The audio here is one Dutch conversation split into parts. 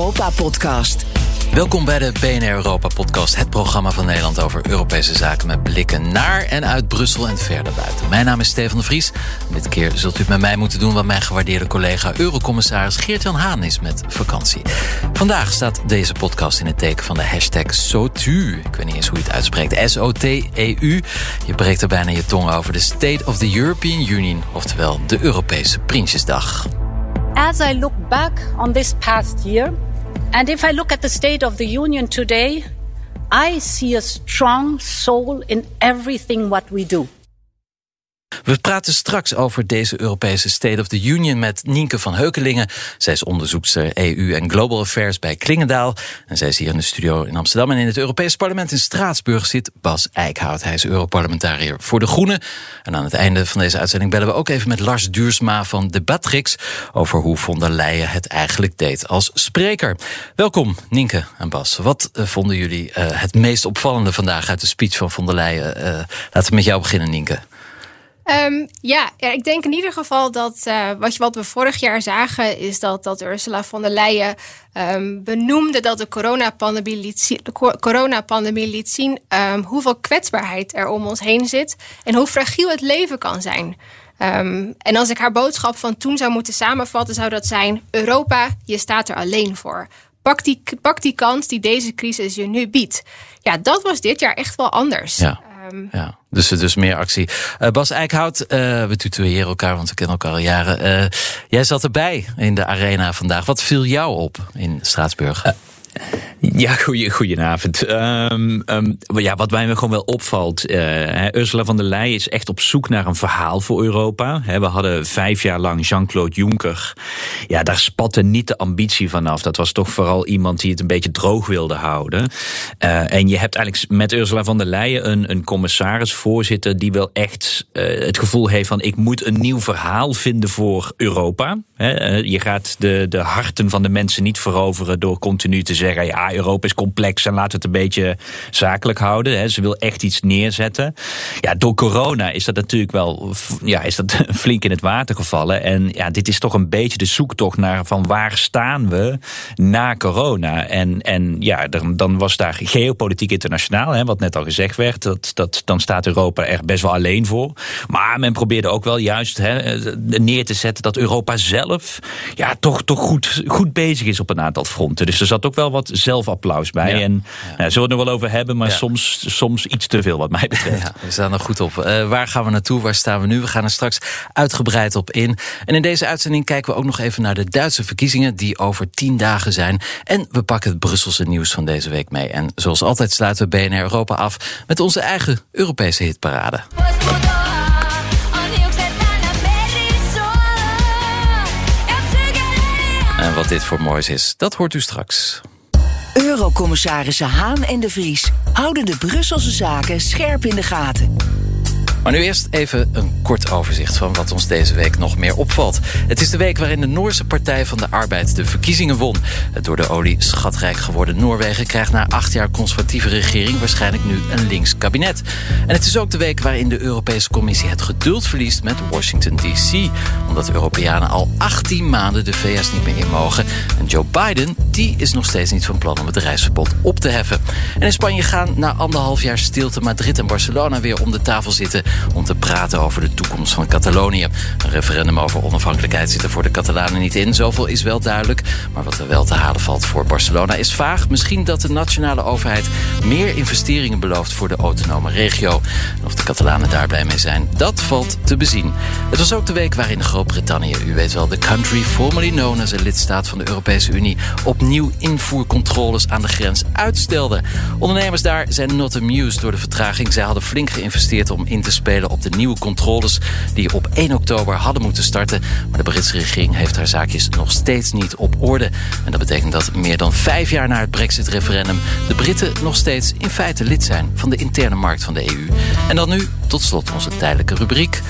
Europa-podcast. Welkom bij de BNR Europa Podcast, het programma van Nederland over Europese zaken met blikken naar en uit Brussel en verder buiten. Mijn naam is Stefan de Vries. Dit keer zult u het met mij moeten doen wat mijn gewaardeerde collega Eurocommissaris Geert-Jan Haan is met vakantie. Vandaag staat deze podcast in het teken van de hashtag SOTU. Ik weet niet eens hoe je het uitspreekt. S-O-T-E-U. Je breekt er bijna je tong over de State of the European Union, oftewel de Europese Prinsjesdag. As I look back on this past year, and if I look at the state of the Union today, I see a strong soul in everything what we do. We praten straks over deze Europese State of the Union met Nienke van Heukelingen. Zij is onderzoekster EU en Global Affairs bij Klingendaal. En zij is hier in de studio in Amsterdam. En in het Europees Parlement in Straatsburg zit Bas Eickhout. Hij is Europarlementariër voor de Groenen. En aan het einde van deze uitzending bellen we ook even met Lars Duursma van Debatrix... over hoe von der Leyen het eigenlijk deed als spreker. Welkom, Nienke en Bas. Wat uh, vonden jullie uh, het meest opvallende vandaag uit de speech van von der Leyen? Uh, laten we met jou beginnen, Nienke. Um, ja, ik denk in ieder geval dat uh, wat, we vorig jaar zagen, is dat, dat Ursula von der Leyen um, benoemde dat de coronapandemie liet coronapandemie liet zien um, hoeveel kwetsbaarheid er om ons heen zit en hoe fragiel het leven kan zijn. En als ik haar boodschap van toen zou moeten samenvatten, zou dat zijn: Europa, je staat er alleen voor. Pak die, pak die kans die deze crisis je nu biedt. Ja, dat was dit jaar echt wel anders. Ja. Ja, dus, dus meer actie. Uh, Bas Eickhout, uh, we tutoyeren elkaar, want we kennen elkaar al jaren. Uh, jij zat erbij in de arena vandaag. Wat viel jou op in Straatsburg? Ja, goeie, goedenavond. Um, ja, wat mij gewoon wel opvalt. Uh, Ursula von der Leyen is echt op zoek naar een verhaal voor Europa. We hadden vijf jaar lang Jean-Claude Juncker. Ja, daar spatte niet de ambitie vanaf. Dat was toch vooral iemand die het een beetje droog wilde houden. Uh, en je hebt eigenlijk met Ursula von der Leyen een, een commissaris, voorzitter, die wel echt uh, het gevoel heeft van ik moet een nieuw verhaal vinden voor Europa. He, je gaat de, de harten van de mensen niet veroveren door continu te zeggen ja, Europa is complex en laten we het een beetje zakelijk houden. Ze wil echt iets neerzetten. Ja, door corona is dat natuurlijk wel ja, is dat flink in het water gevallen. En ja, dit is toch een beetje de zoektocht naar van waar staan we na corona. En, en ja, dan, dan was daar geopolitiek internationaal, hè, wat net al gezegd werd. Dat, dat, dan staat Europa er best wel alleen voor. Maar men probeerde ook wel juist hè, neer te zetten dat Europa zelf ja, toch, toch goed, goed bezig is op een aantal fronten. Dus er zat ook wel wat zelfapplaus bij. Ja. En ja. Nou, zullen we het er wel over hebben, maar ja. soms, soms iets te veel wat mij betreft. we staan er goed op. Uh, waar gaan we naartoe? Waar staan we nu? We gaan er straks uitgebreid op in. En in deze uitzending kijken we ook nog even naar de Duitse verkiezingen... die over tien dagen zijn. En we pakken het Brusselse nieuws van deze week mee. En zoals altijd sluiten we BNR Europa af... met onze eigen Europese hitparade. En wat dit voor moois is, dat hoort u straks. Eurocommissarissen Haan en de Vries houden de Brusselse zaken scherp in de gaten. Maar nu eerst even een kort overzicht van wat ons deze week nog meer opvalt. Het is de week waarin de Noorse Partij van de Arbeid de verkiezingen won. Het door de olie schatrijk geworden Noorwegen krijgt na acht jaar conservatieve regering waarschijnlijk nu een links kabinet. En het is ook de week waarin de Europese Commissie het geduld verliest met Washington DC. Omdat Europeanen al 18 maanden de VS niet meer in mogen. En Joe Biden, die is nog steeds niet van plan om het reisverbod op te heffen. En in Spanje gaan na anderhalf jaar stilte Madrid en Barcelona weer om de tafel zitten om te praten over de toekomst van Catalonië. Een referendum over onafhankelijkheid zit er voor de Catalanen niet in. Zoveel is wel duidelijk. Maar wat er wel te halen valt voor Barcelona is vaag. Misschien dat de nationale overheid meer investeringen belooft voor de autonome regio. En of de Catalanen daar blij mee zijn, dat valt te bezien. Het was ook de week waarin Groot-Brittannië, u weet wel, de country formerly known as een lidstaat van de Europese Unie, opnieuw invoercontroles aan de grens uitstelde. Ondernemers daar zijn not amused door de vertraging. Zij hadden flink geïnvesteerd om in te spelen op de nieuwe controles die op 1 oktober hadden moeten starten. Maar de Britse regering heeft haar zaakjes nog steeds niet op orde. En dat betekent dat meer dan vijf jaar na het Brexit-referendum de Britten nog steeds in feite lid zijn van de interne markt van de EU. En dan nu tot slot onze tijdelijke rubriek.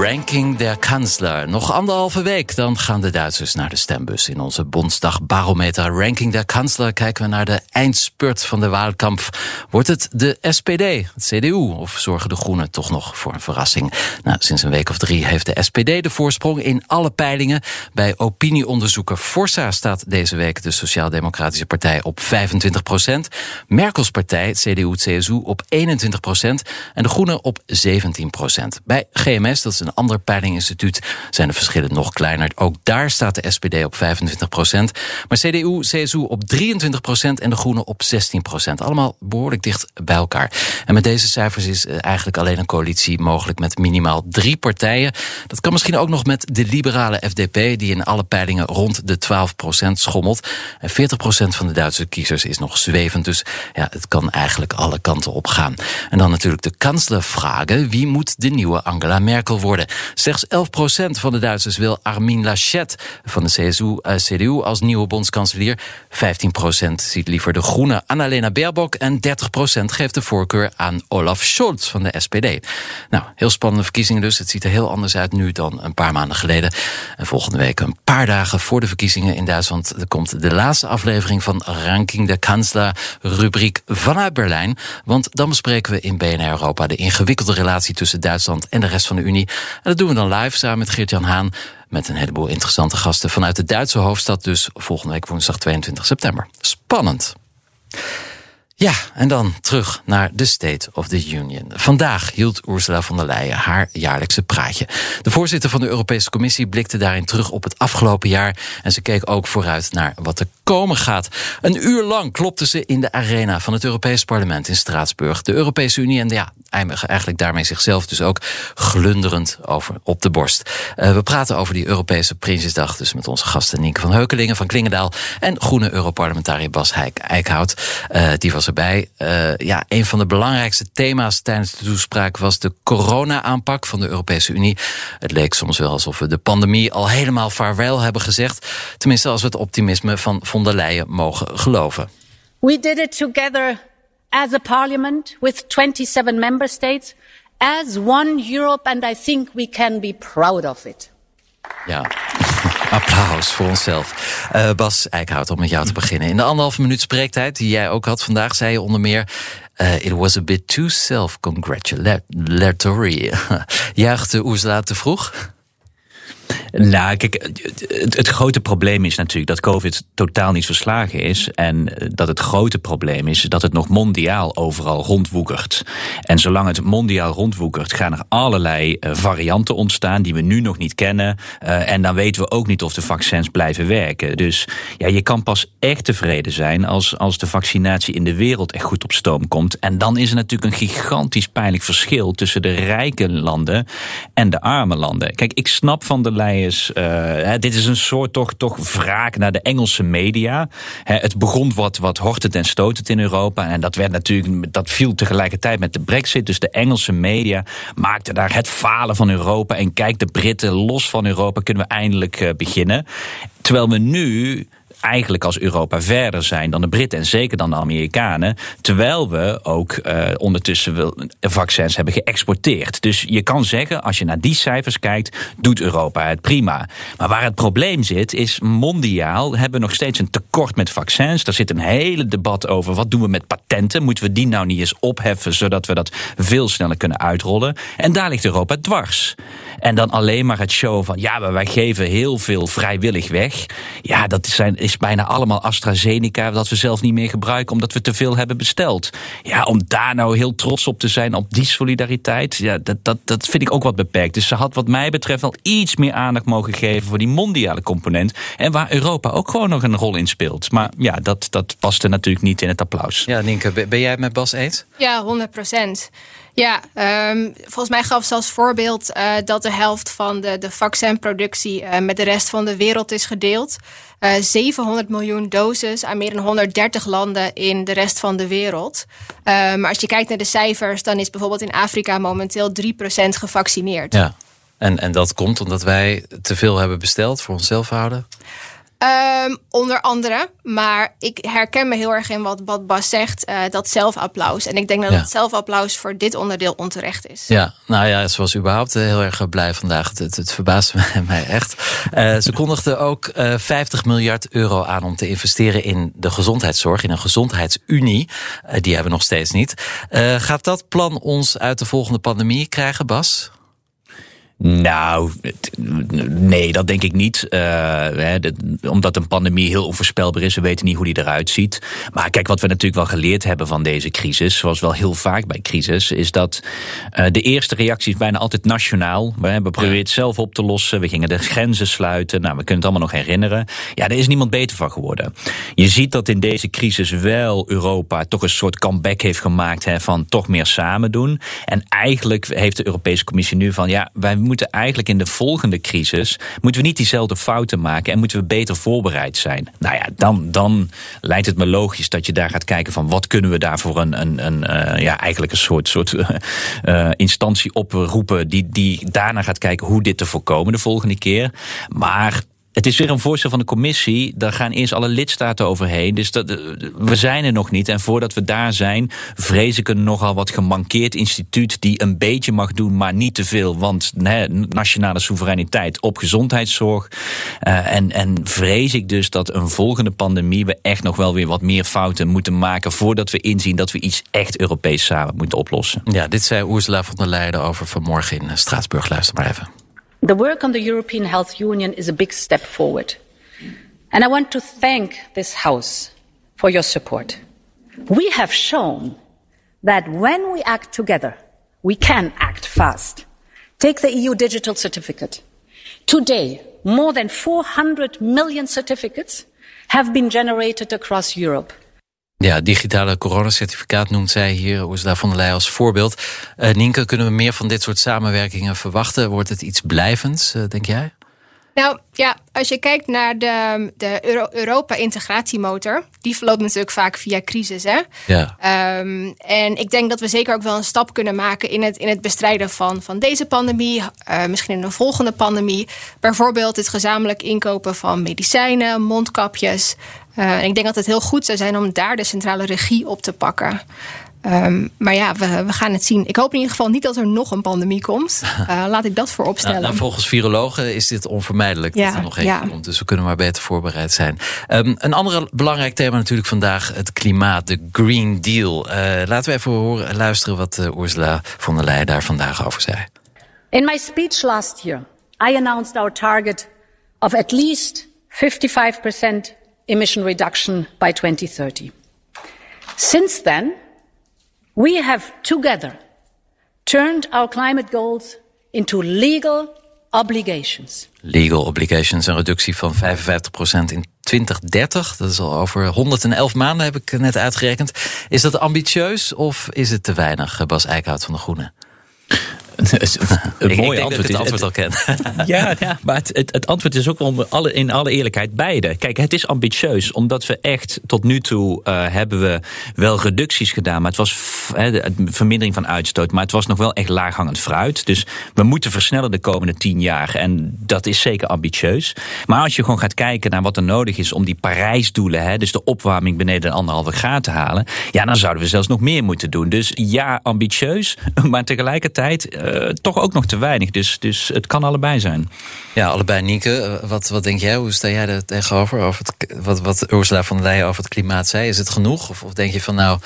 Ranking der Kanzler. Nog anderhalve week, dan gaan de Duitsers naar de stembus. In onze Bondsdag Barometer Ranking der Kanzler kijken we naar de eindspurt van de Wahlkamp. Wordt het de SPD, het CDU, of zorgen de Groenen toch nog voor een verrassing? Nou, sinds een week of drie heeft de SPD de voorsprong in alle peilingen. Bij opinieonderzoeker Forza staat deze week de Sociaal-Democratische Partij op 25 procent. Merkels partij, CDU-CSU, op 21 procent. En de Groenen op 17 procent. Bij GMS, dat is een ander peilinginstituut, zijn de verschillen nog kleiner. Ook daar staat de SPD op 25 procent. Maar CDU, CSU op 23 procent en de Groenen op 16 procent. Allemaal behoorlijk dicht bij elkaar. En met deze cijfers is eh, eigenlijk alleen een coalitie mogelijk met minimaal drie partijen. Dat kan misschien ook nog met de liberale FDP, die in alle peilingen rond de 12 procent schommelt. En 40 procent van de Duitse kiezers is nog zwevend. Dus ja, het kan eigenlijk alle kanten op gaan. En dan natuurlijk de kanslervragen. Wie moet de nieuwe Angela Merkel worden? Slechts 11 procent van de Duitsers wil Armin Laschet van de CSU, uh, CDU als nieuwe bondskanselier. 15 procent ziet liever de groene Annalena Baerbock. En 30 procent geeft de voorkeur aan Olaf Scholz van de SPD. Nou, heel spannende verkiezingen dus. Het ziet er heel anders uit nu dan een paar maanden geleden. En volgende week, een paar dagen voor de verkiezingen in Duitsland... komt de laatste aflevering van Ranking de Kanzler... rubriek vanuit Berlijn. Want dan bespreken we in BNR Europa... de ingewikkelde relatie tussen Duitsland en de rest van de Unie. En dat doen we dan live samen met Geert-Jan Haan... met een heleboel interessante gasten vanuit de Duitse hoofdstad... dus volgende week woensdag 22 september. Spannend. Ja, en dan terug naar de State of the Union. Vandaag hield Ursula von der Leyen haar jaarlijkse praatje. De voorzitter van de Europese Commissie blikte daarin terug op het afgelopen jaar. En ze keek ook vooruit naar wat er komen gaat. Een uur lang klopte ze in de arena van het Europees Parlement in Straatsburg. De Europese Unie en ja, eigenlijk daarmee zichzelf dus ook glunderend over op de borst. Uh, we praten over die Europese Prinsjesdag dus met onze gasten Nienke van Heukelingen van Klingendaal en groene Europarlementariër Bas Eickhout. Uh, die was erbij. Uh, ja, een van de belangrijkste thema's tijdens de toespraak was de corona-aanpak van de Europese Unie. Het leek soms wel alsof we de pandemie al helemaal vaarwel hebben gezegd. Tenminste, als we het optimisme van von der Leyen mogen geloven. We did it together as a parliament with 27 member states as one Europe and I think we can be proud of it. Ja. Applaus voor onszelf. Uh, Bas Eickhout, om met jou te beginnen. In de anderhalve minuut spreektijd die jij ook had vandaag, zei je onder meer... Uh, it was a bit too self-congratulatory. Juichte Ursula te vroeg? Nou, kijk, het, grote probleem is natuurlijk dat COVID totaal niet verslagen is. En eh, dat het grote probleem is dat het nog mondiaal overal rondwoekert. En zolang het mondiaal rondwoekert, gaan er allerlei uh, varianten ontstaan die we nu nog niet kennen. Uh, en dan weten we ook niet of de vaccins blijven werken. Dus ja, je kan pas echt tevreden zijn als, als de vaccinatie in de wereld echt goed op stoom komt. En dan is er natuurlijk een gigantisch pijnlijk verschil tussen de rijke landen en de arme landen. Kijk, ik snap van de is. Uh, dit is een soort toch, toch wraak naar de Engelse media. het begon wat, wat hortend en stotend in Europa. En dat werd natuurlijk, dat viel tegelijkertijd met de brexit. Dus de Engelse media maakten daar het falen van Europa. En kijk, de Britten los van Europa kunnen we eindelijk uh, beginnen. Terwijl we nu eigenlijk als Europa verder zijn dan de Britten en zeker dan de Amerikanen. Terwijl we ook uh, ondertussen vaccins hebben geëxporteerd. Dus je kan zeggen, als je naar die cijfers kijkt, doet Europa het prima. Maar waar het probleem zit, is mondiaal hebben we nog steeds een tekort met vaccins. Er zit een hele debat over wat doen we met patenten. Moeten we die nou niet eens opheffen, zodat we dat veel sneller kunnen uitrollen? En daar ligt Europa dwars. En dan alleen maar het show van ja, maar wij geven heel veel vrijwillig weg. Ja, dat zijn, is bijna allemaal AstraZeneca dat we zelf niet meer gebruiken omdat we te veel hebben besteld. Ja, om daar nou heel trots op te zijn, op die solidariteit, ja, dat, dat, dat vind ik ook wat beperkt. Dus ze had wat mij betreft wel iets meer aandacht mogen geven voor die mondiale component. En waar Europa ook gewoon nog een rol in speelt. Maar ja, dat, dat paste natuurlijk niet in het applaus. Ja, Nienke, ben jij het met Bas eens? Ja, 100 procent. Ja, um, volgens mij gaf ze als voorbeeld uh, dat de helft van de, de vaccinproductie uh, met de rest van de wereld is gedeeld. Uh, eh, 700 miljoen doses aan meer dan 130 landen in de rest van de wereld. maar als je kijkt naar de cijfers, dan is bijvoorbeeld in Afrika momenteel 3% gevaccineerd. Ja, en, en dat komt omdat wij te veel hebben besteld voor onszelf houden? Um, onder andere. Maar ik herken me heel erg in wat, wat Bas zegt. Uh, dat zelfapplaus. En ik denk dat ja. het zelfapplaus voor dit onderdeel onterecht is. Ja, nou ja, ze was überhaupt heel erg blij vandaag. Het, het verbaast mij echt. Uh, ze kondigde ook uh, 50 miljard euro aan om te investeren in de gezondheidszorg. In een gezondheidsunie. die hebben we nog steeds niet. gaat dat plan ons uit de volgende pandemie krijgen, Bas? Nou, nee, dat denk ik niet. Uh, hè, de, omdat een pandemie heel onvoorspelbaar is. We weten niet hoe die eruit ziet. Maar kijk, wat we natuurlijk wel geleerd hebben van deze crisis, zoals wel heel vaak bij crisis, is dat uh, de eerste reactie is bijna altijd nationaal. We hebben geprobeerd het zelf op te lossen. We gingen de grenzen sluiten. Nou, we kunnen het allemaal nog herinneren. Ja, daar is niemand beter van geworden. Je ziet dat in deze crisis wel Europa toch een soort comeback heeft gemaakt hè, van toch meer samen doen. En eigenlijk heeft de Europese Commissie nu van ja, wij moeten eigenlijk in de volgende crisis... moeten we niet diezelfde fouten maken en moeten we beter voorbereid zijn. Nou ja, dan, dan lijkt het me logisch dat je daar gaat kijken van... wat kunnen we daarvoor een, een, een uh, ja, eigenlijk een soort, soort uh, instantie oproepen... Die, die daarna gaat kijken hoe dit te voorkomen de volgende keer. Maar het is weer een voorstel van de commissie. Daar gaan eerst alle lidstaten overheen. Dus dat, we zijn er nog niet. En voordat we daar zijn, vrees ik een nogal wat gemankeerd instituut die een beetje mag doen, maar niet te veel. Want nationale soevereiniteit op gezondheidszorg. Uh, en, en vrees ik dus dat een volgende pandemie we echt nog wel weer wat meer fouten moeten maken. voordat we inzien dat we iets echt Europees samen moeten oplossen. Ja, dit zei Ursula von der Leyen over vanmorgen in Straatsburg. Luister maar even. The work on the European Health Union is a big step forward. And I want to thank this House for your support. We have shown that when we act together, we can act fast. Take the EU digital certificate. Today, more than 400 million certificates have been generated across Europe. Ja, digitale coronacertificaat noemt zij hier Ursula von der Leyen als voorbeeld. Uh, Nienke, kunnen we meer van dit soort samenwerkingen verwachten? Wordt het iets blijvends, uh, denk jij? Nou ja, als je kijkt naar de, de Euro Europa-integratiemotor, die verloopt natuurlijk vaak via crisis. Hè? Ja. Um, en ik denk dat we zeker ook wel een stap kunnen maken in het, in het bestrijden van, van deze pandemie, uh, misschien in een volgende pandemie. Bijvoorbeeld het gezamenlijk inkopen van medicijnen, mondkapjes. Uh, en ik denk dat het heel goed zou zijn om daar de centrale regie op te pakken. Um, maar ja, we, we, gaan het zien. Ik hoop in ieder geval niet dat er nog een pandemie komt. Uh, laat ik dat voor opstellen. Nou, nou, volgens virologen is dit onvermijdelijk ja, dat er nog één ja. komt. Dus we kunnen maar beter voorbereid zijn. Um, een ander belangrijk thema natuurlijk vandaag, het klimaat, de Green Deal. Uh, laten we even horen, luisteren wat uh, Ursula von der Leyen daar vandaag over zei. In my speech last year, I announced our target of at least 55% emission reduction by 2030. Since then, we have together turned our climate goals into legal obligations. Legal obligations, een reductie van 55% in 2030. Dat is al over 111 maanden, heb ik net uitgerekend. Is dat ambitieus of is het te weinig, Bas Eickhout van de Groenen? een mooi antwoord. het antwoord al ken. ja, ja, maar het, het, het, antwoord is ook om alle, in alle eerlijkheid beide. Kijk, het is ambitieus, omdat we echt tot nu toe uh, hebben we wel reducties gedaan. Maar het was he, de vermindering van uitstoot, maar het was nog wel echt laaghangend fruit. Dus we moeten versnellen de komende tien jaar. En dat is zeker ambitieus. Maar als je gewoon gaat kijken naar wat er nodig is om die Parijsdoelen, hè, dus de opwarming beneden de anderhalve graad te halen, ja, dan zouden we zelfs nog meer moeten doen. Dus ja, ambitieus, maar tegelijkertijd uh, toch ook nog te weinig. Dus, dus het kan allebei zijn. Ja, allebei. Nienke, eh, wat, wat denk jij? Hoe sta jij er tegenover? Over het, wat, wat Ursula von der Leyen over het klimaat zei. Is het genoeg? Of, of denk je van nou,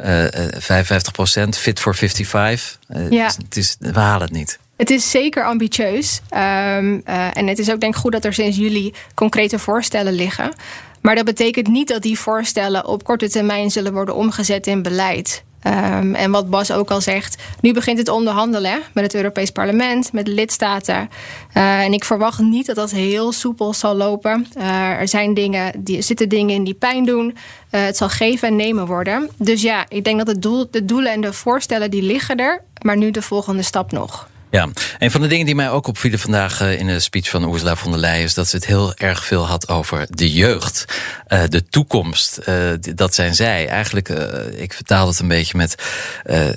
uh, 55 procent, fit for 55? Uh, ja. het is, we halen het niet. Het is zeker ambitieus. Um, uh, en het is ook denk ik goed dat er sinds juli concrete voorstellen liggen. Maar dat betekent niet dat die voorstellen op korte termijn zullen worden omgezet in beleid. Um, en wat Bas ook al zegt, nu begint het onderhandelen met het Europees Parlement, met de lidstaten. Uh, en ik verwacht niet dat dat heel soepel zal lopen. Uh, er zijn dingen, die, zitten dingen in die pijn doen. Uh, het zal geven en nemen worden. Dus ja, ik denk dat het doel, de doelen en de voorstellen die liggen er, maar nu de volgende stap nog. Ja, een van de dingen die mij ook opvielen vandaag eh, in de speech van Ursula von der Leyen is dat ze het heel erg veel had over de jeugd, uh, de toekomst. Uh, dat zijn zij. Eigenlijk, ik vertaal het een beetje met.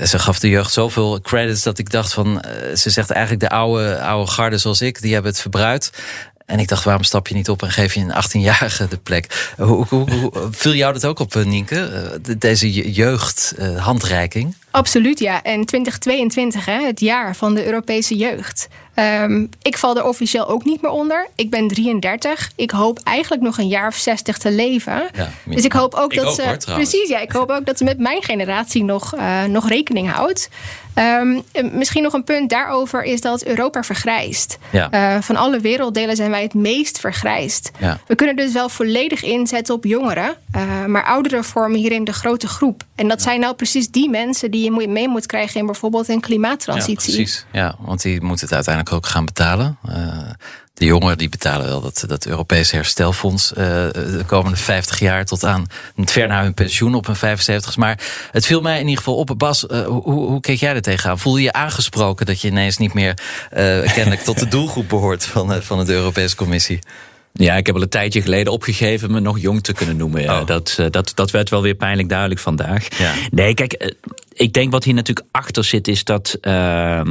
ze gaf de jeugd zoveel credits dat ik dacht van. ze zegt eigenlijk de oude, oude garde zoals ik, die hebben het verbruikt. En ik dacht, waarom stap je niet op en geef je een 18-jarige de plek? Hoe, hoe, hoe, viel jou dat ook op, Nienke? Deze jeugdhandreiking? Absoluut, ja. En 2022, hè, het jaar van de Europese jeugd. Um, ik val er officieel ook niet meer onder. Ik ben 33. Ik hoop eigenlijk nog een jaar of 60 te leven. Ja, dus ik hoop ook dat ze. precies, ja. Ik hoop ook dat ze met mijn generatie nog, uh, nog rekening houdt. Um, misschien nog een punt daarover is dat Europa vergrijst. Ja. Uh, van alle werelddelen zijn wij het meest vergrijsd. Ja. We kunnen dus wel volledig inzetten op jongeren, uh, maar ouderen vormen hierin de grote groep. En dat zijn nou precies die mensen die je mee moet krijgen in bijvoorbeeld een klimaattransitie. Ja, precies. Ja, want die moeten het uiteindelijk ook gaan betalen. Uh, de jongeren die betalen wel dat, dat Europese herstelfonds uh, de komende 50 jaar tot aan ver naar hun pensioen op hun 75. Maar het viel mij in ieder geval op. Bas, uh, hoe, hoe keek jij er tegenaan? Voel je je aangesproken dat je ineens niet meer uh, kennelijk tot de doelgroep behoort van, van de Europese Commissie? Ja, ik heb al een tijdje geleden opgegeven me nog jong te kunnen noemen. Oh. Dat, dat, dat werd wel weer pijnlijk duidelijk vandaag. Ja. Nee, kijk, ik denk wat hier natuurlijk achter zit, is dat, uh,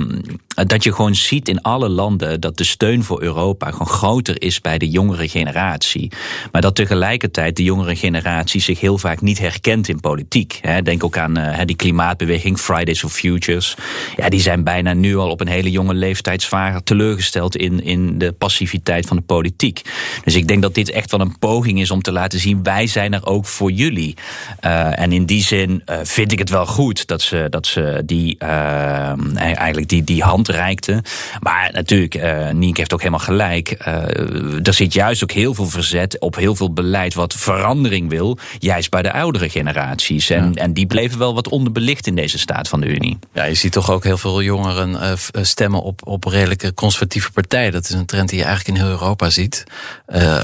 dat je gewoon ziet in alle landen dat de steun voor Europa gewoon groter is bij de jongere generatie. Maar dat tegelijkertijd de jongere generatie zich heel vaak niet herkent in politiek. Denk ook aan uh, die klimaatbeweging, Fridays for Futures. Ja, die zijn bijna nu al op een hele jonge leeftijd zwaar teleurgesteld in, in de passiviteit van de politiek. Dus ik denk dat dit echt wel een poging is om te laten zien, wij zijn er ook voor jullie. Uh, en in die zin uh, vind ik het wel goed dat dat ze, dat ze die, uh, eigenlijk die, die hand reikten. Maar natuurlijk, uh, heeft ook helemaal gelijk. Uh, er zit juist ook heel veel verzet op heel veel beleid wat verandering wil. Juist bij de oudere generaties. En, en die bleven wel wat onderbelicht in deze staat van de Unie. Ja, je ziet toch ook heel veel jongeren stemmen op, op redelijke conservatieve partijen. Dat is een trend die je eigenlijk in heel Europa ziet.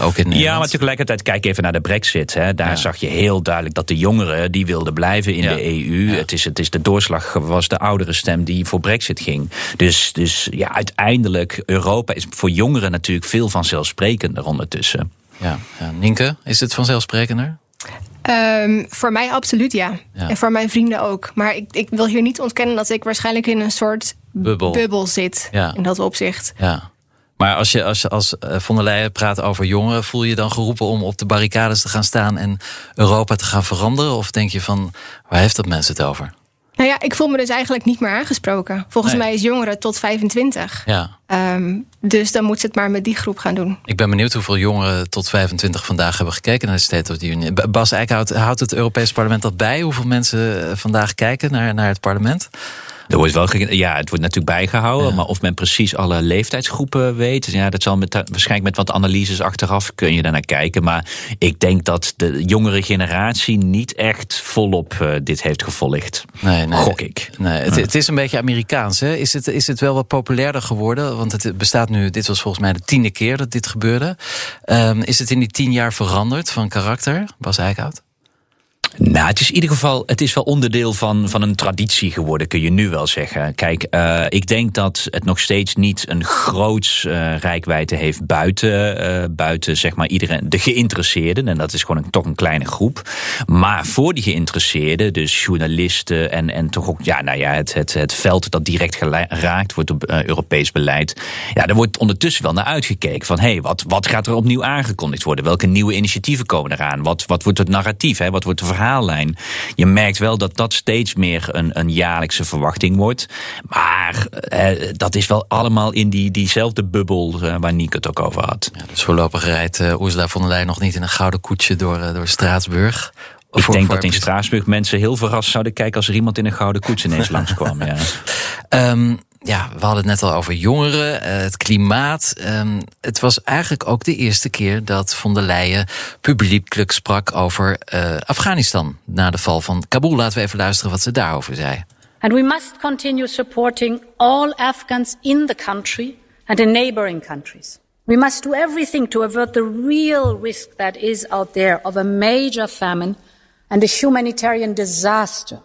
ook in ja, maar tegelijkertijd kijk even naar de brexit. Hè. Daar zag je heel duidelijk dat de jongeren die wilden blijven in de EU. Het is, het is de doorslag was de oudere stem die voor Brexit ging. Dus, dus ja, uiteindelijk, Europa is voor jongeren natuurlijk veel vanzelfsprekender ondertussen. Ja, ja. Nienke, is het vanzelfsprekender? Um, voor mij absoluut ja. En voor mijn vrienden ook. Maar ik, ik wil hier niet ontkennen dat ik waarschijnlijk in een soort bubbel, bubbel zit. Ja. In dat opzicht. Ja. Maar als je als, als eh, von der Leyen praat over jongeren, voel je dan geroepen om op de barricades te gaan staan en Europa te gaan veranderen? Of denk je van, waar heeft dat mensen het over? Nou ja, ik voel me dus eigenlijk niet meer aangesproken. Volgens mij is jongeren tot 25. Ja. Um, dus dan moet ze het maar met die groep gaan doen. Ik ben benieuwd hoeveel jongeren tot 25 vandaag hebben gekeken naar de State of the Union. Bas Eickhout, houdt het Europees Parlement dat bij? Hoeveel mensen eh, vandaag kijken naar, naar het parlement? Er wordt wel, ja, het wordt natuurlijk bijgehouden. Maar of men precies alle leeftijdsgroepen weet. Ja, dat zal met, waarschijnlijk met wat analyses achteraf kun je daar naar kijken. Maar ik denk dat de jongere generatie niet echt volop uh, dit heeft gevolgd. Nee, nee. Gok ik. Nee, het, het, is een beetje Amerikaans. Hè? Is, het, is het wel wat populairder geworden? Want het bestaat nu, dit was volgens mij de tiende keer dat dit gebeurde. Um, is het in die tien jaar veranderd van karakter, Bas Eickhout? Nou, het is in ieder geval, het is wel onderdeel van, van een traditie geworden, kun je nu wel zeggen. Kijk, uh, ik denk dat het nog steeds niet een groots uh, rijkwijde heeft buiten, uh, buiten zeg maar iedereen, de geïnteresseerden. En dat is gewoon een, toch een kleine groep. Maar voor die geïnteresseerden, dus journalisten en, en toch ook, ja, nou ja, het, het, het veld dat direct geraakt wordt op Europees beleid. Ja, daar wordt ondertussen wel naar uitgekeken van, hé, hey, wat, wat gaat er opnieuw aangekondigd worden? Welke nieuwe initiatieven komen eraan? Wat, wat wordt het narratief? Hè? Wat wordt de verhaal? Verhaallijn. Je merkt wel dat dat steeds meer een, een jaarlijkse verwachting wordt. Maar eh, dat is wel allemaal in die, diezelfde bubbel eh, waar Nick het ook over had. Ja, dus voorlopig rijdt uh, Ursula von der Leyen nog niet in een gouden koetsje door, uh, door Straatsburg. Ik denk dat in Straatsburg mensen heel verrast zouden kijken als er iemand in een gouden koets ineens langskwam. Ja. Um, ja, we hadden het net al over jongeren, eh, het klimaat. Um, het was eigenlijk ook de eerste keer dat von der Leyen publiekelijk sprak over uh, Afghanistan na de val van Kabul. Laten we even luisteren wat ze daarover zei. And we must continue supporting all Afghans in the country and in neighboring countries. We must do everything to avert the real risk that is out there of a major famine and a humanitarian disaster.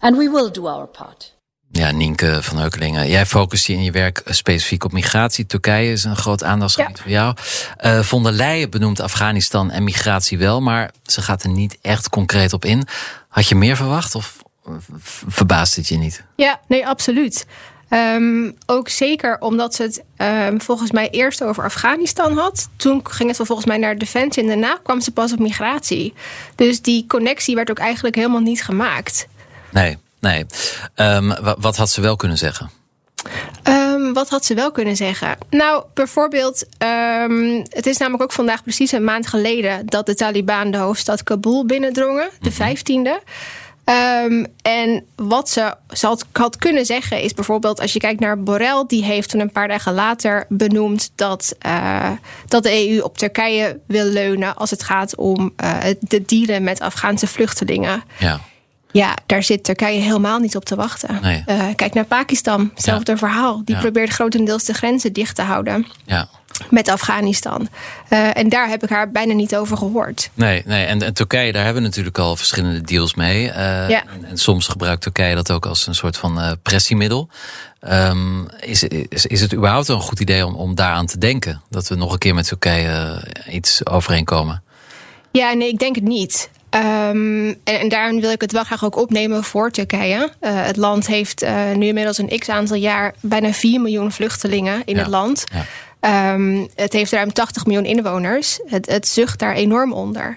And we will do our part. Ja, Nienke van Heukelingen, jij focust je in je werk specifiek op migratie. Turkije is een groot aandachtsgebied voor jou. Uh, von der Leyen benoemt Afghanistan en migratie wel, maar ze gaat er niet echt concreet op in. Had je meer verwacht of verbaast het je niet? Ja, nee, absoluut. Ehm, ook zeker omdat ze het ehm, volgens mij eerst over Afghanistan had. Toen ging het volgens mij naar defensie en daarna kwam ze pas op migratie. Dus die connectie werd ook eigenlijk helemaal niet gemaakt. Nee, nee. Um, wat had ze wel kunnen zeggen? Um, wat had ze wel kunnen zeggen? Nou, bijvoorbeeld, um, het is namelijk ook vandaag precies een maand geleden dat de Taliban de hoofdstad Kabul binnendrongen, de 15e. Um, en wat ze, ze had, had, kunnen zeggen is bijvoorbeeld, als je kijkt naar Borrell, die heeft toen een paar dagen later benoemd dat, uh, dat de EU op Turkije wil leunen als het gaat om uh, de dealen met Afghaanse vluchtelingen. Ja. Ja, daar zit Turkije helemaal niet op te wachten. Nee. Uh, kijk naar Pakistan, hetzelfde Ja. verhaal. Die Ja. probeert grotendeels de grenzen dicht te houden Ja. met Afghanistan. Uh, en daar heb ik haar bijna niet over gehoord. Nee, nee. En, en Turkije, daar hebben we natuurlijk al verschillende deals mee. Uh, Ja. en, en soms gebruikt Turkije dat ook als een soort van pressiemiddel. Um, is, is, is het überhaupt een goed idee om, om daaraan te denken? Dat we nog een keer met Turkije iets overeenkomen? Ja, nee, ik denk het niet. Um, en, en daarom wil ik het wel graag ook opnemen voor Turkije. Uh, het land heeft uh, nu inmiddels een x aantal jaar bijna 4 miljoen vluchtelingen in Ja. het land. Ja. Um, het heeft ruim 80 miljoen inwoners. Het, het zucht daar enorm onder.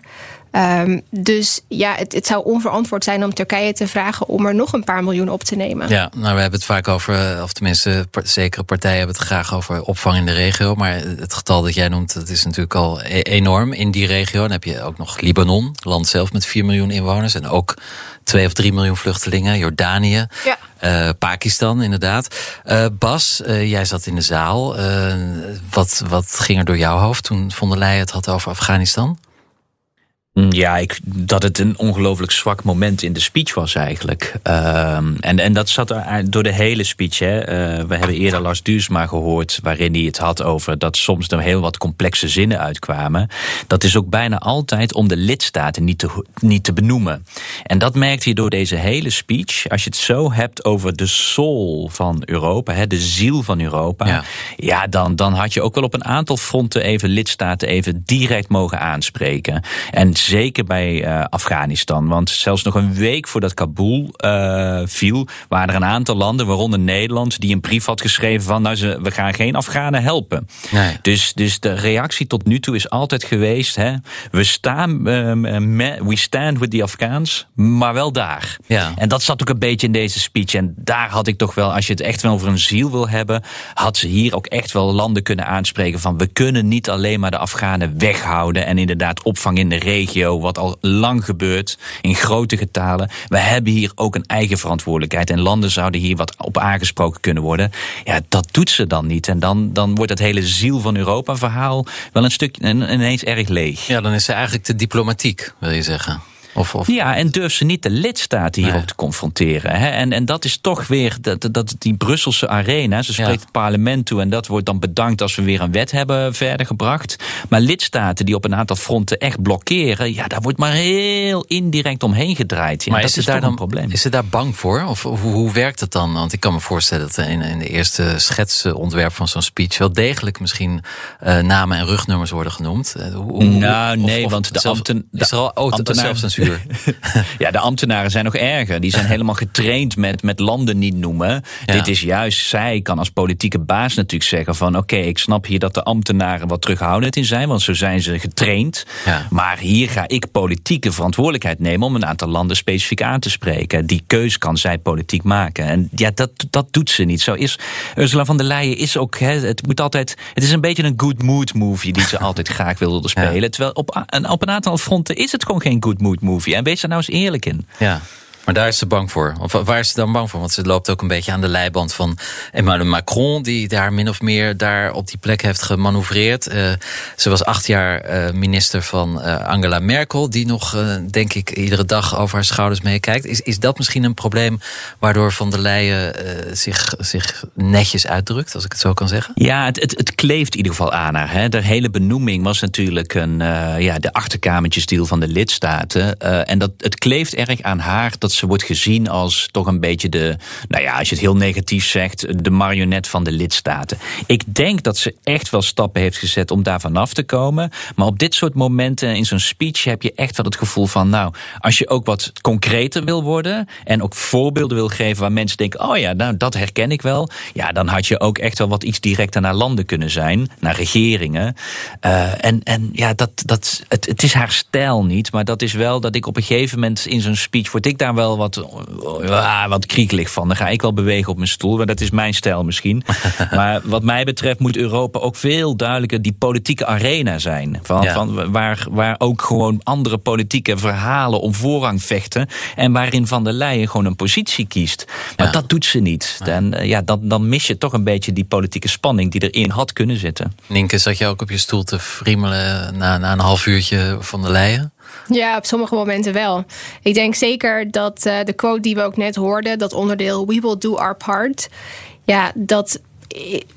Um, dus ja, het, het, zou onverantwoord zijn om Turkije te vragen om er nog een paar miljoen op te nemen. Ja, nou, we hebben het vaak over, of tenminste, zekere partijen hebben het graag over opvang in de regio. Maar het getal dat jij noemt, dat is natuurlijk al e enorm in die regio. Dan heb je ook nog Libanon, land zelf met 4 miljoen inwoners. En ook 2 of 3 miljoen vluchtelingen. Jordanië, ja. uh, Pakistan inderdaad. Uh, Bas, uh, jij zat in de zaal. wat, wat ging er door jouw hoofd toen von der Leyen het had over Afghanistan? Ja, ik, dat het een ongelooflijk zwak moment in de speech was eigenlijk. Uh, en, en dat zat er door de hele speech. Hè. Uh, we hebben eerder Lars Duursma gehoord waarin hij het had over dat soms er heel wat complexe zinnen uitkwamen. Dat is ook bijna altijd om de lidstaten niet te, niet te benoemen. En dat merkte je door deze hele speech. Als je het zo hebt over de soul van Europa, hè, de ziel van Europa. Ja, ja dan, dan had je ook wel op een aantal fronten even lidstaten even direct mogen aanspreken. En zeker bij uh, Afghanistan. Want zelfs nog een week voordat Kabul uh, viel, waren er een aantal landen, waaronder Nederland, die een brief had geschreven van nou, ze, we gaan geen Afghanen helpen. Nee. Dus, dus de reactie tot nu toe is altijd geweest: hè, we staan, uh, me, we stand with the Afghans, maar wel daar. Ja. En dat zat ook een beetje in deze speech. En daar had ik toch wel, als je het echt wel over een ziel wil hebben, had ze hier ook echt wel landen kunnen aanspreken van we kunnen niet alleen maar de Afghanen weghouden en inderdaad opvang in de regio wat al lang gebeurt in grote getalen. We hebben hier ook een eigen verantwoordelijkheid en landen zouden hier wat op aangesproken kunnen worden. Ja, dat doet ze dan niet. En dan, dan wordt het hele ziel van Europa verhaal wel een stuk ineens erg leeg. Ja, dan is ze eigenlijk te diplomatiek, wil je zeggen. Of, of... Ja, en durft ze niet de lidstaten hierop Nee. te confronteren. Hè? En, en dat is toch weer dat, dat, die Brusselse arena. Ze spreekt Ja. het parlement toe en dat wordt dan bedankt als we weer een wet hebben verder gebracht. Maar lidstaten die op een aantal fronten echt blokkeren, ja, daar wordt maar heel indirect omheen gedraaid. Ja, maar dat is, daar dan een probleem. Is ze daar bang voor? Of hoe, hoe werkt het dan? Want ik kan me voorstellen dat in, in de eerste schetsontwerp van zo'n speech wel degelijk misschien uh, namen en rugnummers worden genoemd. Uh, hoe, Nou, nee, want de zelf, ambten- de is er al oh, ambtenaren- Ja, de ambtenaren zijn nog erger. Die zijn helemaal getraind met, met landen niet noemen. Ja. Dit is juist, zij kan als politieke baas natuurlijk zeggen van... oké, ik snap hier dat de ambtenaren wat terughoudend in zijn... want zo zijn ze getraind. Ja. Maar hier ga ik politieke verantwoordelijkheid nemen... om een aantal landen specifiek aan te spreken. Die keus kan zij politiek maken. En ja, dat, dat doet ze niet. Zo is Ursula van der Leyen is ook... Hè, het moet altijd... Het is een beetje een good mood movie... die ze altijd graag wilde spelen. Terwijl op, een- op een aantal fronten is het gewoon geen good mood movie. En wees daar nou eens eerlijk in. Ja. Maar daar is ze bang voor. Of waar is ze dan bang voor? Want ze loopt ook een beetje aan de leiband van Emmanuel Macron, die daar min of meer daar op die plek heeft gemanoeuvreerd. Uh, ze was acht jaar uh, minister van uh, Angela Merkel, die nog, denk ik, iedere dag over haar schouders meekijkt. Is, is dat misschien een probleem waardoor Van der Leyen zich, zich netjes uitdrukt, als ik het zo kan zeggen? Ja, het, het, het kleeft in ieder geval aan haar. Hè. De hele benoeming was natuurlijk een, ja, de achterkamertjesdeal van de lidstaten. En dat, het kleeft erg aan haar dat ze wordt gezien als toch een beetje de, nou ja, als je het heel negatief zegt, de marionet van de lidstaten. Ik denk dat ze echt wel stappen heeft gezet om daar vanaf te komen. Maar op dit soort momenten in zo'n speech heb je echt wel het gevoel van, nou, als je ook wat concreter wil worden en ook voorbeelden wil geven waar mensen denken, oh ja, nou, dat herken ik wel. Ja, dan had je ook echt wel wat iets directer naar landen kunnen zijn, naar regeringen. Uh, en, en ja, dat, dat, het, het is haar stijl niet, maar dat is wel dat ik op een gegeven moment in zo'n speech word ik daar wel wat, uh, wat kriekelig van. Dan ga ik wel bewegen op mijn stoel, maar dat is mijn stijl misschien. maar wat mij betreft moet Europa ook veel duidelijker die politieke arena zijn. Van, ja. van waar, waar ook gewoon andere politieke verhalen om voorrang vechten. En waarin Van der Leyen gewoon een positie kiest. Maar ja. dat doet ze niet. En uh, ja, dan, dan mis je toch een beetje die politieke spanning die erin had kunnen zitten. Nienke, zat je ook op je stoel te friemelen na, na een half uurtje Van der Leyen? Ja, op sommige momenten wel. Ik denk zeker dat uh, de quote die we ook net hoorden, dat onderdeel We will do our part. Ja, dat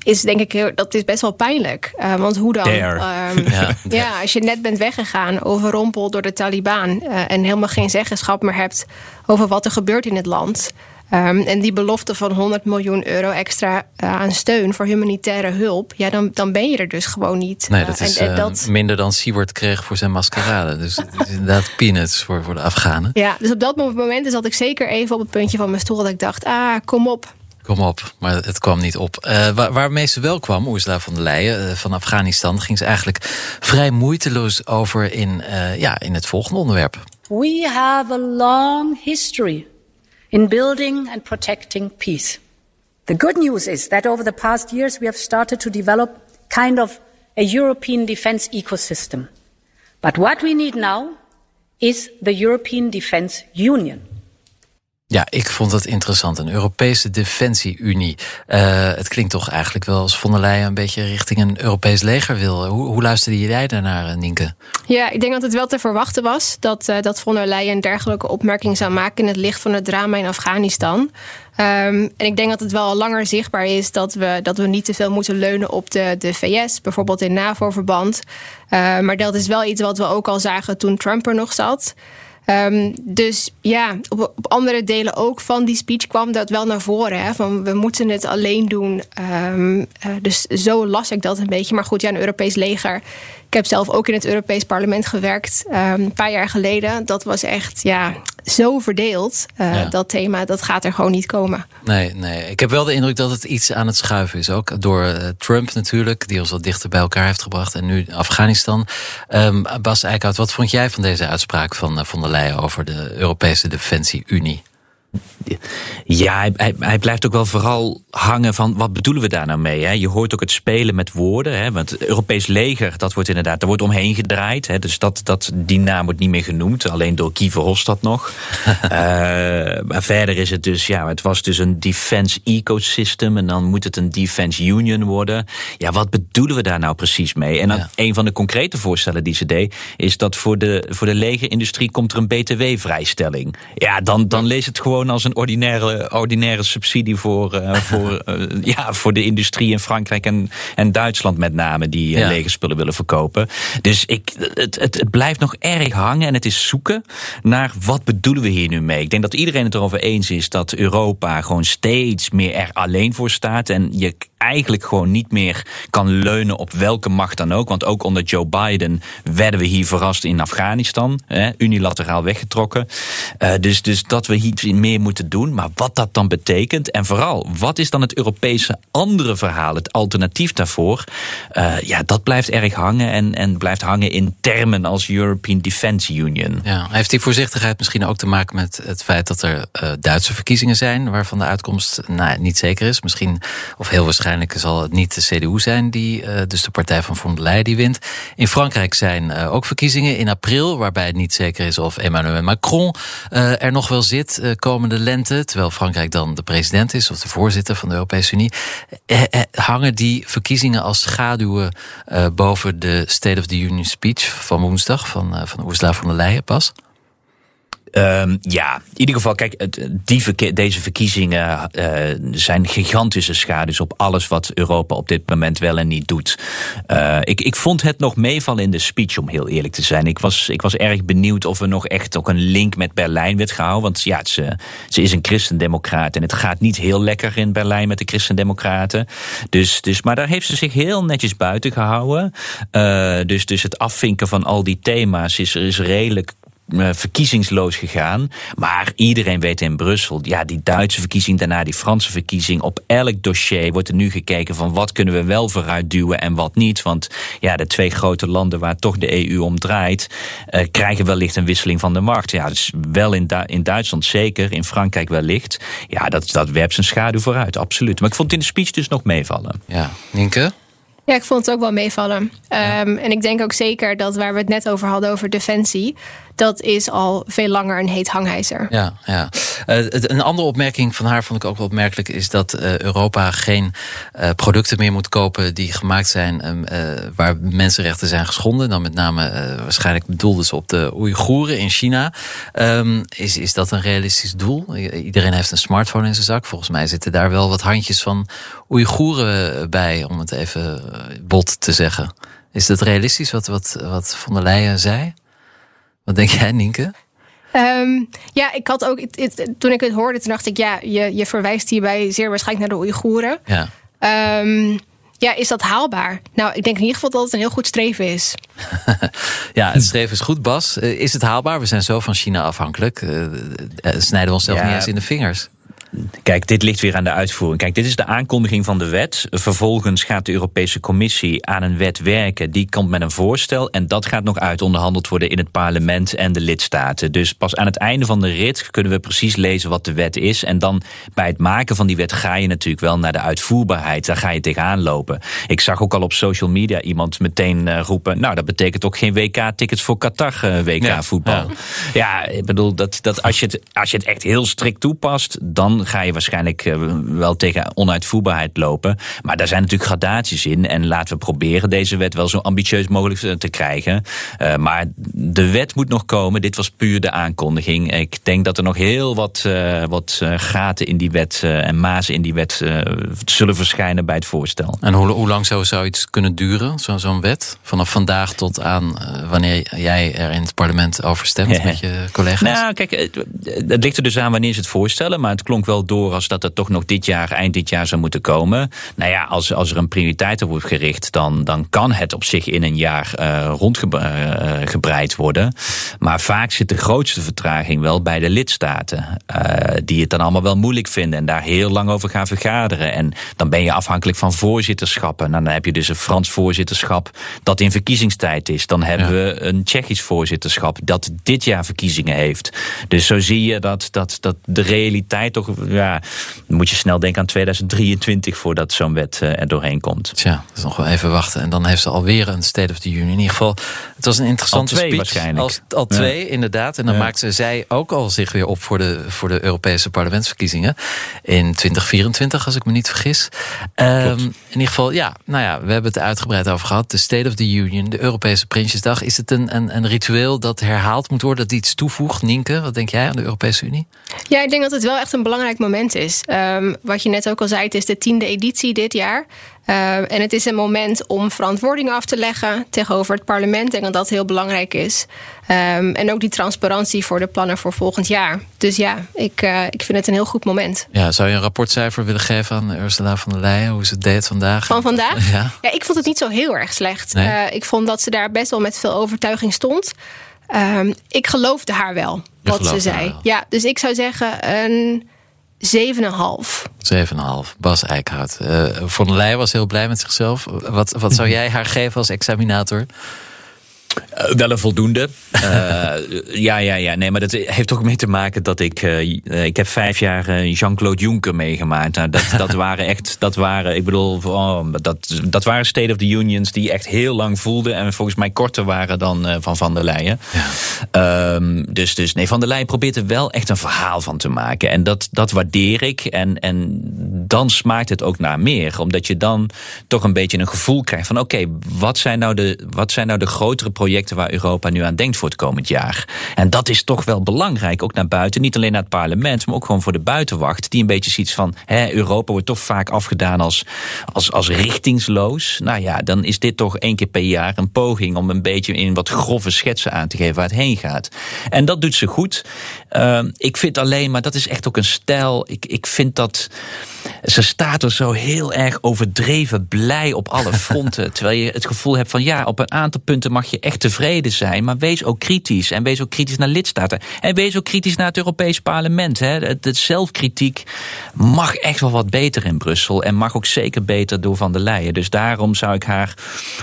is denk ik dat is best wel pijnlijk. Uh, want hoe dan? Um, ja. ja. als je net bent weggegaan, overrompeld door de Taliban uh, en helemaal geen zeggenschap meer hebt over wat er gebeurt in het land. Um, en die belofte van 100 miljoen euro extra uh, aan steun voor humanitaire hulp, ja, dan, dan ben je er dus gewoon niet. Nee, dat is en, en dat... minder dan Siewert kreeg voor zijn maskerade. Dus het is inderdaad peanuts voor, voor de Afghanen. Ja, dus op dat moment zat ik zeker even op het puntje van mijn stoel dat ik dacht, ah, kom op. Kom op, maar het kwam niet op. Uh, waar, waarmee ze wel kwam, Ursula van der Leyen uh, van Afghanistan, ging ze eigenlijk vrij moeiteloos over in, uh, ja, in het volgende onderwerp. We have a long history in building and protecting peace. The good news is that over the past years we have started to develop kind of a European defense ecosystem. But what we need now is the European Defense Union. Ja, ik vond het interessant. Een Europese Defensie-Unie. Uh, het klinkt toch eigenlijk wel als von der Leyen een beetje richting een Europees leger wil. Hoe, hoe luisterde jij daarnaar, eh, Nienke? Ja, ik denk dat het wel te verwachten was dat, uh, dat von der Leyen een dergelijke opmerking zou maken in het licht van het drama in Afghanistan. Um, en ik denk dat het wel al langer zichtbaar is dat we, dat we niet te veel moeten leunen op de, de VS, bijvoorbeeld in NAVO-verband. Maar dat is wel iets wat we ook al zagen toen Trump er nog zat. Um, dus ja, op, andere delen ook van die speech kwam dat wel naar voren. Hè, van we moeten het alleen doen. Um, uh, dus zo las ik dat een beetje. Maar goed, ja, een Europees leger. Ik heb zelf ook in het Europees Parlement gewerkt. Um, een paar jaar geleden. Dat was echt ja, zo verdeeld. Uh, ja. Dat thema, dat gaat er gewoon niet komen. Nee, nee. Ik heb wel de indruk dat het iets aan het schuiven is. Ook door uh, Trump natuurlijk. Die ons wat dichter bij elkaar heeft gebracht. En nu Afghanistan. Um, Bas Eickhout, wat vond jij van deze uitspraak van uh, von der Leyen over de Europese Defensie-Unie? Ja, hij, hij, hij, blijft ook wel vooral hangen van wat bedoelen we daar nou mee? Hè? Je hoort ook het spelen met woorden. Hè? Want het Europees leger, dat wordt inderdaad, daar wordt omheen gedraaid. Hè? Dus dat, dat, die naam wordt niet meer genoemd. Alleen door Guy Verhofstadt nog. uh, maar verder is het dus, ja, het was dus een defense ecosystem. En dan moet het een defense union worden. Ja, wat bedoelen we daar nou precies mee? En dan, ja. een van de concrete voorstellen die ze deed, is dat voor de, voor de legerindustrie komt er een btw-vrijstelling. Ja, dan, dan lees het gewoon als een ordinaire, ordinaire subsidie voor, uh, voor, uh, ja, voor de industrie in Frankrijk en, en Duitsland met name, die uh, ja. legerspullen willen verkopen. Dus ik, het, het, het blijft nog erg hangen en het is zoeken naar wat bedoelen we hier nu mee. Ik denk dat iedereen het erover eens is dat Europa gewoon steeds meer er alleen voor staat en je eigenlijk gewoon niet meer kan leunen op welke macht dan ook. Want ook onder Joe Biden werden we hier verrast in Afghanistan. Unilateraal weggetrokken. Uh, dus, dus dat we hier meer moeten doen. Maar wat dat dan betekent. En vooral, wat is dan het Europese andere verhaal? Het alternatief daarvoor. Uh, ja, dat blijft erg hangen. En, en blijft hangen in termen als European Defence Union. Ja, heeft die voorzichtigheid misschien ook te maken met het feit dat er uh, Duitse verkiezingen zijn. Waarvan de uitkomst nou, niet zeker is. Misschien, of heel waarschijnlijk zal het niet de CDU zijn, die, uh, dus de partij van von der Leyen, die wint. In Frankrijk zijn uh, ook verkiezingen in april, waarbij het niet zeker is of Emmanuel Macron uh, er nog wel zit komende lente. Terwijl Frankrijk dan de president is of de voorzitter van de Europese Unie. hangen die verkiezingen als schaduwen boven de State of the Union speech van woensdag van, van Ursula von der Leyen pas? Um, ja, in ieder geval, kijk, deze verkiezingen uh, zijn gigantische schades op alles wat Europa op dit moment wel en niet doet. Uh, ik, ik vond het nog meevallen in de speech, om heel eerlijk te zijn. Ik was, ik was erg benieuwd of er nog echt ook een link met Berlijn werd gehouden. Want ja, ze, ze is een christendemocraat en het gaat niet heel lekker in Berlijn met de christendemocraten. Dus, dus, maar daar heeft ze zich heel netjes buiten gehouden. Uh, dus, dus het afvinken van al die thema's is, is redelijk eh, verkiezingsloos gegaan. Maar iedereen weet in Brussel, ja, die Duitse verkiezing, daarna die Franse verkiezing. Op elk dossier wordt er nu gekeken van wat kunnen we wel vooruit duwen en wat niet. Want ja, de twee grote landen waar toch de EU om draait, uh, krijgen wellicht een wisseling van de macht. Ja, dus wel in, Du in Duitsland zeker, in Frankrijk wellicht. Ja, dat, dat werpt zijn schaduw vooruit, absoluut. Maar ik vond het in de speech dus nog meevallen. Ja, Nienke? Ja, ik vond het ook wel meevallen. Um, en ik denk ook zeker dat waar we het net over hadden, over defensie, dat is al veel langer een heet hangijzer. Ja, ja. Uh, een andere opmerking van haar vond ik ook wel opmerkelijk... is dat uh, Europa geen uh, producten meer moet kopen die gemaakt zijn... Um, waar mensenrechten zijn geschonden. Dan met name waarschijnlijk bedoelde ze op de Oeigoeren in China. Um, is, is dat een realistisch doel? Iedereen heeft een smartphone in zijn zak. Volgens mij zitten daar wel wat handjes van Oeigoeren bij... om het even bot te zeggen. Is dat realistisch wat, wat, wat von der Leyen zei? Wat denk jij, Nienke? Um, ja, ik had ook, toen ik het hoorde, toen dacht ik, ja, je, je verwijst hierbij zeer waarschijnlijk naar de Oeigoeren. Ja. Um, ja, is dat haalbaar? Nou, ik denk in ieder geval dat het een heel goed streven is. ja, het streven is goed, Bas. Is het haalbaar? We zijn zo van China afhankelijk. Uh, snijden we onszelf ja. niet eens in de vingers. Kijk, dit ligt weer aan de uitvoering. Kijk, dit is de aankondiging van de wet. Vervolgens gaat de Europese Commissie aan een wet werken. Die komt met een voorstel. En dat gaat nog uitonderhandeld worden in het parlement en de lidstaten. Dus pas aan het einde van de rit kunnen we precies lezen wat de wet is. En dan bij het maken van die wet ga je natuurlijk wel naar de uitvoerbaarheid. Daar ga je tegenaan lopen. Ik zag ook al op social media iemand meteen uh, roepen. Nou, dat betekent ook geen WK-tickets voor Qatar uh, WK-voetbal. Ja, ja. ja, ik bedoel, dat, dat als, je het, als je het echt heel strikt toepast, dan ga je waarschijnlijk eh, wel tegen onuitvoerbaarheid lopen. Maar daar zijn natuurlijk gradaties in. En laten we proberen deze wet wel zo ambitieus mogelijk eh, te krijgen. Uh, maar de wet moet nog komen. Dit was puur de aankondiging. Ik denk dat er nog heel wat, uh, wat gaten in die wet en mazen in die wet zullen verschijnen bij het voorstel. En hoe, hoe lang zou zoiets kunnen duren, zo'n zo wet? Vanaf vandaag tot aan wanneer jij er in het parlement over stemt met je collega's? Nou, kijk, het ligt er dus aan wanneer ze het voorstellen. Maar het klonk wel door als dat het toch nog dit jaar, eind dit jaar zou moeten komen. Nou ja, als, als er een prioriteit op wordt gericht, dan, dan kan het op zich in een jaar uh, rondgebreid uh, worden. Maar vaak zit de grootste vertraging wel bij de lidstaten. Uh, die het dan allemaal wel moeilijk vinden en daar heel lang over gaan vergaderen. En dan ben je afhankelijk van voorzitterschappen. Nou, dan heb je dus een Frans voorzitterschap dat in verkiezingstijd is. Dan hebben ja. we een Tsjechisch voorzitterschap dat dit jaar verkiezingen heeft. Dus zo zie je dat, dat, dat de realiteit toch ja, dan moet je snel denken aan 2023 voordat zo'n wet uh, er doorheen komt. Tja, dat is nog wel even wachten. En dan heeft ze alweer een State of the Union. In ieder geval, het was een interessante al twee, speech. Waarschijnlijk. Al, al twee, inderdaad. En dan ja. maakte zij ook al zich weer op voor de, voor de Europese parlementsverkiezingen. In 2024, als ik me niet vergis. Um, in ieder geval, ja, nou ja, we hebben het uitgebreid over gehad. De State of the Union, de Europese Prinsjesdag. Is het een, een, een ritueel dat herhaald moet worden, dat iets toevoegt? Nienke, wat denk jij aan de Europese Unie? Ja, ik denk dat het wel echt een belangrijk moment is. Um, wat je net ook al zei, het is de tiende editie dit jaar. Uh, en het is een moment om verantwoording af te leggen tegenover het parlement. Ik denk dat dat heel belangrijk is. Um, en ook die transparantie voor de plannen voor volgend jaar. Dus ja, ik, uh, ik vind het een heel goed moment. Ja, zou je een rapportcijfer willen geven aan Ursula van der Leyen? Hoe ze het deed vandaag? Van vandaag? Ja, ja ik vond het niet zo heel erg slecht. Nee. Uh, ik vond dat ze daar best wel met veel overtuiging stond. Ik geloofde haar wel, je wat ze zei. Ja, dus ik zou zeggen een 7,5. 7,5. Bas Eickhout. Uh, Von der Leyen was heel blij met zichzelf. Wat, wat zou jij haar geven als examinator? Uh, wel een voldoende. Uh, ja, ja, ja. Nee, maar dat heeft ook mee te maken dat ik. Uh, ik heb vijf jaar Jean-Claude Juncker meegemaakt. Nou, dat, dat waren echt. Dat waren, ik bedoel, oh, dat, dat waren State of the Unions die echt heel lang voelden. En volgens mij korter waren dan van Van der Leyen. Ja. Um, dus, dus nee, Van der Leyen probeert er wel echt een verhaal van te maken. En dat, dat waardeer ik. En, en dan smaakt het ook naar meer. Omdat je dan toch een beetje een gevoel krijgt van: oké, wat zijn nou de, wat zijn nou de grotere projecten waar Europa nu aan denkt voor het komend jaar. En dat is toch wel belangrijk, ook naar buiten. Niet alleen naar het parlement, maar ook gewoon voor de buitenwacht. Die een beetje ziet van, hè, Europa wordt toch vaak afgedaan als, als, als richtingsloos. Nou ja, dan is dit toch één keer per jaar een poging om een beetje in wat grove schetsen aan te geven waar het heen gaat. En dat doet ze goed. Uh, ik vind alleen, maar dat is echt ook een stijl. Ik, ik vind dat ze staat er zo heel erg overdreven blij op alle fronten. terwijl je het gevoel hebt van ja, op een aantal punten mag je echt tevreden zijn. Maar wees ook kritisch. En wees ook kritisch naar lidstaten. En wees ook kritisch naar het Europees Parlement. Hè. De zelfkritiek mag echt wel wat beter in Brussel. En mag ook zeker beter door Van der Leyen. Dus daarom zou ik haar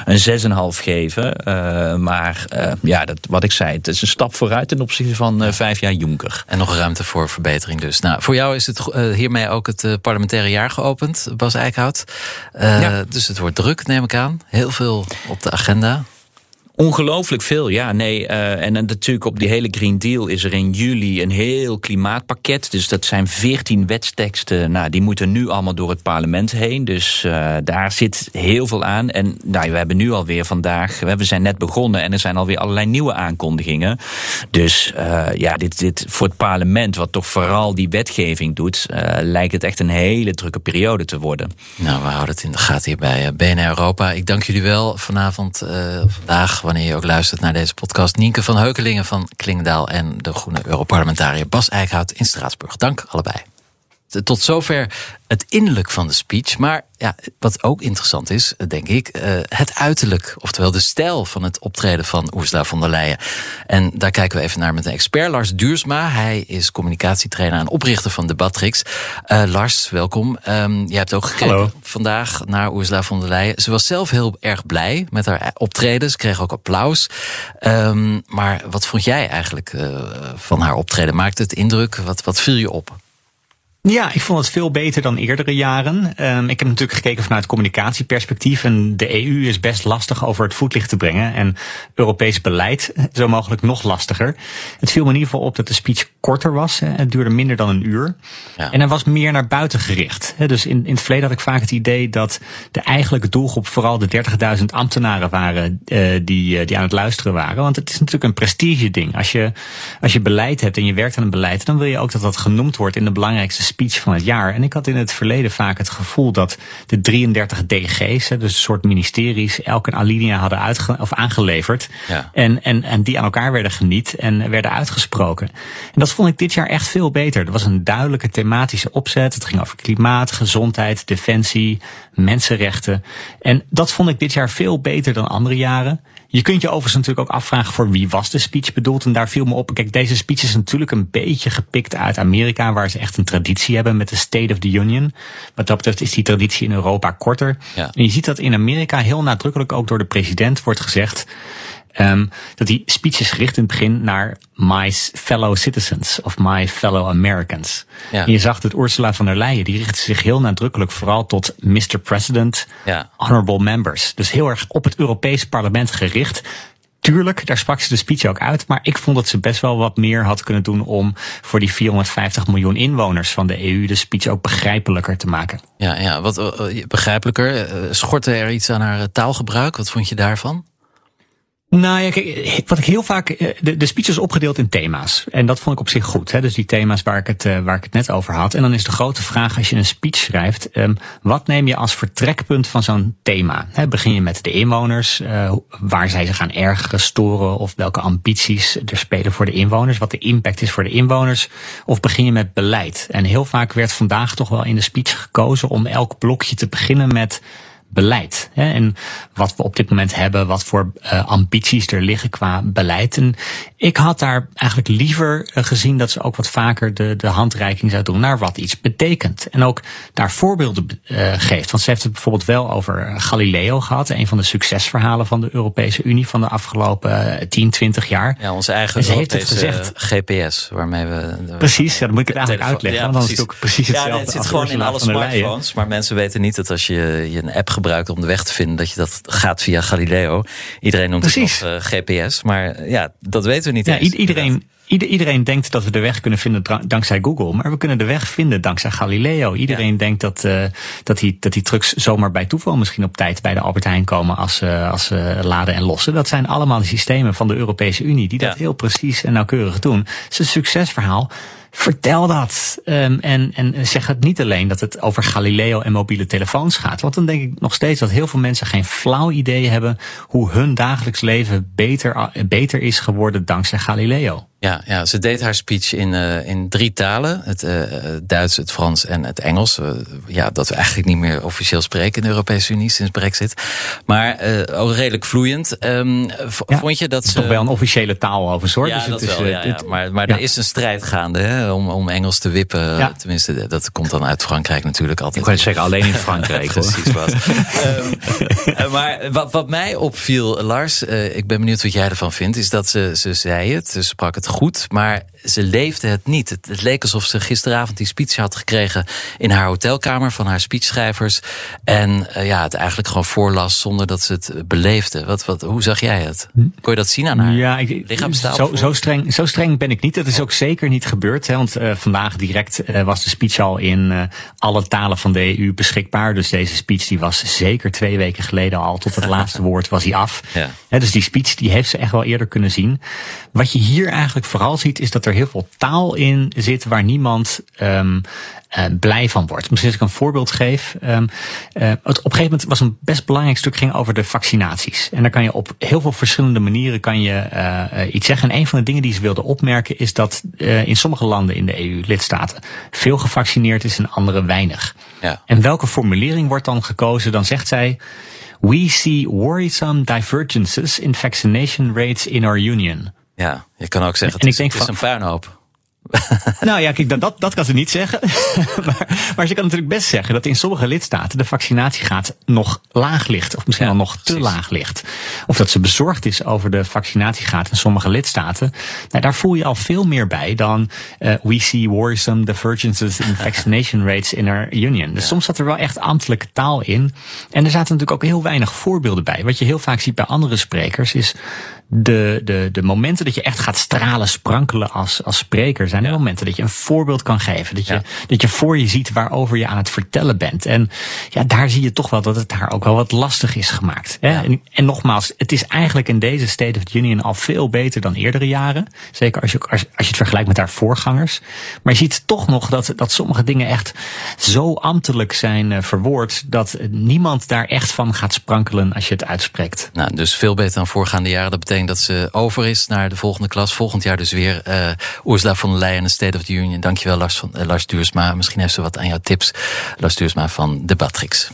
een 6,5 geven. Uh, maar uh, ja, dat, wat ik zei, het is een stap vooruit ten opzichte van uh, vijf jaar Juncker. En nog ruimte voor verbetering dus. Nou, voor jou is het hiermee ook het parlementaire jaar geopend, Bas Eickhout. Ja. Dus het wordt druk, neem ik aan. Heel veel op de agenda. Ongelooflijk veel, ja. Nee, uh, en, natuurlijk op die hele Green Deal is er in juli een heel klimaatpakket. Dus dat zijn veertien wetsteksten. Nou, die moeten nu allemaal door het parlement heen. Dus uh, daar zit heel veel aan. En nou, we hebben nu alweer vandaag, we zijn net begonnen en er zijn alweer allerlei nieuwe aankondigingen. Dus uh, ja, dit, dit voor het parlement, wat toch vooral die wetgeving doet, lijkt het echt een hele drukke periode te worden. Nou, we houden het in de gaten hier bij BNR Europa. Ik dank jullie wel vanavond, vandaag wanneer je ook luistert naar deze podcast. Nienke van Heukelingen van Klingendaal en de groene Europarlementariër Bas Eickhout in Straatsburg. Dank allebei. Tot zover het innerlijk van de speech. Maar ja, wat ook interessant is, denk ik, uh, het uiterlijk. Oftewel de stijl van het optreden van Ursula von der Leyen. En daar kijken we even naar met een expert, Lars Duursma. Hij is communicatietrainer en oprichter van Debatrix. Uh, Lars, welkom. Um, jij hebt ook gekeken Hallo. vandaag naar Ursula von der Leyen. Ze was zelf heel erg blij met haar optreden. Ze kreeg ook applaus. Um, maar wat vond jij eigenlijk uh, van haar optreden? Maakte het indruk? Wat, wat viel je op? Ja, ik vond het veel beter dan eerdere jaren. Um, ik heb natuurlijk gekeken vanuit communicatieperspectief. En de EU is best lastig over het voetlicht te brengen. En Europees beleid zo mogelijk nog lastiger. Het viel me in ieder geval op dat de speech korter was. Het duurde minder dan een uur. Ja. En hij was meer naar buiten gericht. Dus in, in het verleden had ik vaak het idee dat de eigenlijke doelgroep vooral de 30.000 ambtenaren waren uh, die, die aan het luisteren waren. Want het is natuurlijk een prestige ding. Als je, als je beleid hebt en je werkt aan een beleid, dan wil je ook dat dat genoemd wordt in de belangrijkste speech van het jaar. En ik had in het verleden vaak het gevoel dat de 33 DG's, dus een soort ministeries, elke alinea hadden uitge of aangeleverd. Ja. En, en, en die aan elkaar werden geniet en werden uitgesproken. En dat vond ik dit jaar echt veel beter. Er was een duidelijke thematische opzet. Het ging over klimaat, gezondheid, defensie, mensenrechten. En dat vond ik dit jaar veel beter dan andere jaren. Je kunt je overigens natuurlijk ook afvragen voor wie was de speech bedoeld. En daar viel me op. Kijk, deze speech is natuurlijk een beetje gepikt uit Amerika, waar ze echt een traditie hebben met de State of the Union. Wat dat betreft is die traditie in Europa korter. Ja. En je ziet dat in Amerika heel nadrukkelijk ook door de president wordt gezegd. Um, dat die speech is gericht in het begin naar my fellow citizens of my fellow Americans. Ja. En je zag dat Ursula von der Leyen, die richtte zich heel nadrukkelijk vooral tot Mr. President, ja. honorable members. Dus heel erg op het Europees parlement gericht. Tuurlijk, daar sprak ze de speech ook uit. Maar ik vond dat ze best wel wat meer had kunnen doen om voor die 450 miljoen inwoners van de EU de speech ook begrijpelijker te maken. Ja, ja wat uh, begrijpelijker. Schortte er iets aan haar taalgebruik? Wat vond je daarvan? Nou ja, kijk, wat ik heel vaak. Eh, de, de speech is opgedeeld in thema's. En dat vond ik op zich goed. Hè? Dus die thema's waar ik, het, uh, waar ik het net over had. En dan is de grote vraag als je een speech schrijft. Um, wat neem je als vertrekpunt van zo'n thema? Begin je met de inwoners, waar zij zich gaan ergeren, storen. Of welke ambities er spelen voor de inwoners. Wat de impact is voor de inwoners. Of begin je met beleid? En heel vaak werd vandaag toch wel in de speech gekozen om elk blokje te beginnen met beleid. Hè, en wat we op dit moment hebben, wat voor uh, ambities er liggen qua beleid. En ik had daar eigenlijk liever uh, gezien dat ze ook wat vaker de, de handreiking zou doen naar wat iets betekent. En ook daar voorbeelden uh, geeft. Want ze heeft het bijvoorbeeld wel over Galileo gehad. Een van de succesverhalen van de Europese Unie van de afgelopen 10, 20 jaar. Ja, onze eigen Europese gezegd, GPS, waarmee we... Precies, ja, dan moet ik het eigenlijk uitleggen. Ja, want dan is het ook precies hetzelfde. Ja, het zit gewoon in alle smartphones. Maar mensen weten niet dat als je, je een app gebruiken om de weg te vinden, dat je dat gaat via Galileo. Iedereen noemt Precies. het nog GPS, maar ja, dat weten we niet Ja, eens. iedereen, ieder- iedereen denkt dat we de weg kunnen vinden dankzij Google, maar we kunnen de weg vinden dankzij Galileo. Iedereen denkt dat, eh, dat, die, dat die trucks zomaar bij toeval misschien op tijd bij de Albert Heijn komen als, ze als ze laden en lossen. Dat zijn allemaal de systemen van de Europese Unie die dat heel precies en nauwkeurig doen. Het is een succesverhaal. Vertel dat. Ehm, en, en zeg het niet alleen dat het over Galileo en mobiele telefoons gaat. Want dan denk ik nog steeds dat heel veel mensen geen flauw idee hebben hoe hun dagelijks leven beter, beter is geworden dankzij Galileo. Ja, ja, ze deed haar speech in, uh, in drie talen: het uh, Duits, het Frans en het Engels. Uh, ja, dat we eigenlijk niet meer officieel spreken in de Europese Unie sinds Brexit. Maar ook redelijk vloeiend. Um, ja, vond je dat ze. toch wel een officiële taal over soort. Ja, dus dat het is, wel. Ja, ja. Maar, maar er is een strijd gaande hè, om, om Engels te wippen. Ja. Tenminste, dat komt dan uit Frankrijk natuurlijk altijd. Ik kan het zeggen, alleen in Frankrijk. Precies wat. um, maar wat, wat mij opviel, Lars, ik ben benieuwd wat jij ervan vindt, is dat ze, ze zei het, ze sprak het goed, maar ze leefde het niet. Het, het, leek alsof ze gisteravond die speech had gekregen in haar hotelkamer van haar speechschrijvers. En uh, ja, het eigenlijk gewoon voorlas zonder dat ze het beleefde. Wat, wat, hoe zag jij het? Kon je dat zien aan haar ja, ik, lichaamstaal? Zo, zo, streng, zo streng ben ik niet. Dat is ook zeker niet gebeurd. Hè, want uh, vandaag direct uh, was de speech al in alle talen van de EU beschikbaar. Dus deze speech die was zeker twee weken geleden al. Tot het laatste woord was hij af. Ja. Hè, dus die speech die heeft ze echt wel eerder kunnen zien. Wat je hier eigenlijk vooral ziet is dat er heel veel taal in zit waar niemand um, uh, blij van wordt. Misschien als ik een voorbeeld geef. Um, uh, het, op een gegeven moment was een best belangrijk stuk ging over de vaccinaties. En daar kan je op heel veel verschillende manieren kan je uh, iets zeggen. En een van de dingen die ze wilden opmerken is dat in sommige landen in de EU-lidstaten veel gevaccineerd is en andere weinig. Ja. En welke formulering wordt dan gekozen? Dan zegt zij. We see worrisome divergences in vaccination rates in our union. Ja, je kan ook zeggen, en het, is, ik denk het is van, een puinhoop. nou ja, kijk, dat, dat, dat kan ze niet zeggen. maar, maar ze kan natuurlijk best zeggen dat in sommige lidstaten de vaccinatiegraad nog laag ligt. Of misschien Ja, wel nog te laag ligt. Of dat ze bezorgd is over de vaccinatiegraad in sommige lidstaten. Nou, daar voel je al veel meer bij dan uh, we see worrisome divergences in vaccination rates in our union. Dus soms zat er wel echt ambtelijke taal in. En er zaten natuurlijk ook heel weinig voorbeelden bij. Wat je heel vaak ziet bij andere sprekers is de, de, de momenten dat je echt gaat stralen, sprankelen als, als spreker zijn de Ja. momenten dat je een voorbeeld kan geven. Dat je, Ja. dat je voor je ziet waarover je aan het vertellen bent. En ja, daar zie je toch wel dat het daar ook wel wat lastig is gemaakt. Hè? Ja. En, en nogmaals, het is eigenlijk in deze State of the Union al veel beter dan eerdere jaren. Zeker als je, als, als je het vergelijkt met haar voorgangers. Maar je ziet toch nog dat, dat sommige dingen echt zo ambtelijk zijn eh, verwoord. dat niemand daar echt van gaat sprankelen als je het uitspreekt. Nou, dus veel beter dan voorgaande jaren. Dat betekent dat ze over is naar de volgende klas. Volgend jaar dus weer uh, Ursula von der Leyen en de State of the Union. Dankjewel Lars, van, uh, Lars Duursma. Misschien heeft ze wat aan jouw tips. Lars Duursma van Debatrix.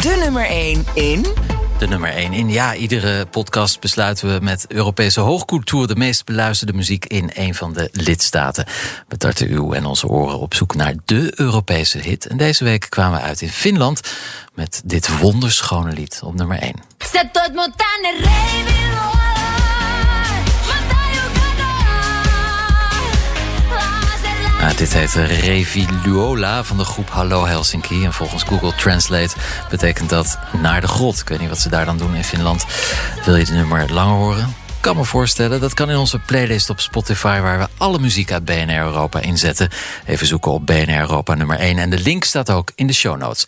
De nummer 1 in... De nummer 1 in. Ja, iedere podcast besluiten we met Europese hoogcultuur de meest beluisterde muziek in een van de lidstaten. We tarten uw en onze oren op zoek naar de Europese hit. En deze week kwamen we uit in Finland met dit wonderschone lied op nummer 1. Nou, dit heet Reviluola van de groep Hallo Helsinki. En volgens Google Translate betekent dat naar de grot. Ik weet niet wat ze daar dan doen in Finland. Wil je de nummer langer horen? kan me voorstellen. Dat kan in onze playlist op Spotify... waar we alle muziek uit BNR Europa inzetten. Even zoeken op BNR Europa nummer 1. En de link staat ook in de show notes.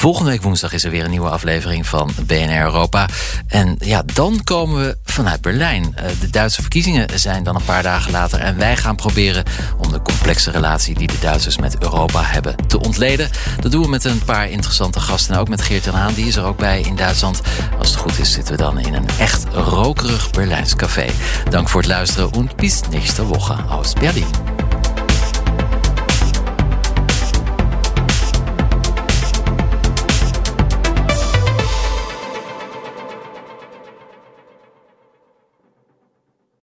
Volgende week woensdag is er weer een nieuwe aflevering van BNR Europa. En ja, dan komen we vanuit Berlijn. De Duitse verkiezingen zijn dan een paar dagen later. En wij gaan proberen om de complexe relatie die de Duitsers met Europa hebben te ontleden. Dat doen we met een paar interessante gasten. En ook met Geert-Jan Haan, die is er ook bij in Duitsland. Als het goed is zitten we dan in een echt rokerig Berlijns café. Dank voor het luisteren en bis nächste Woche aus Berlin.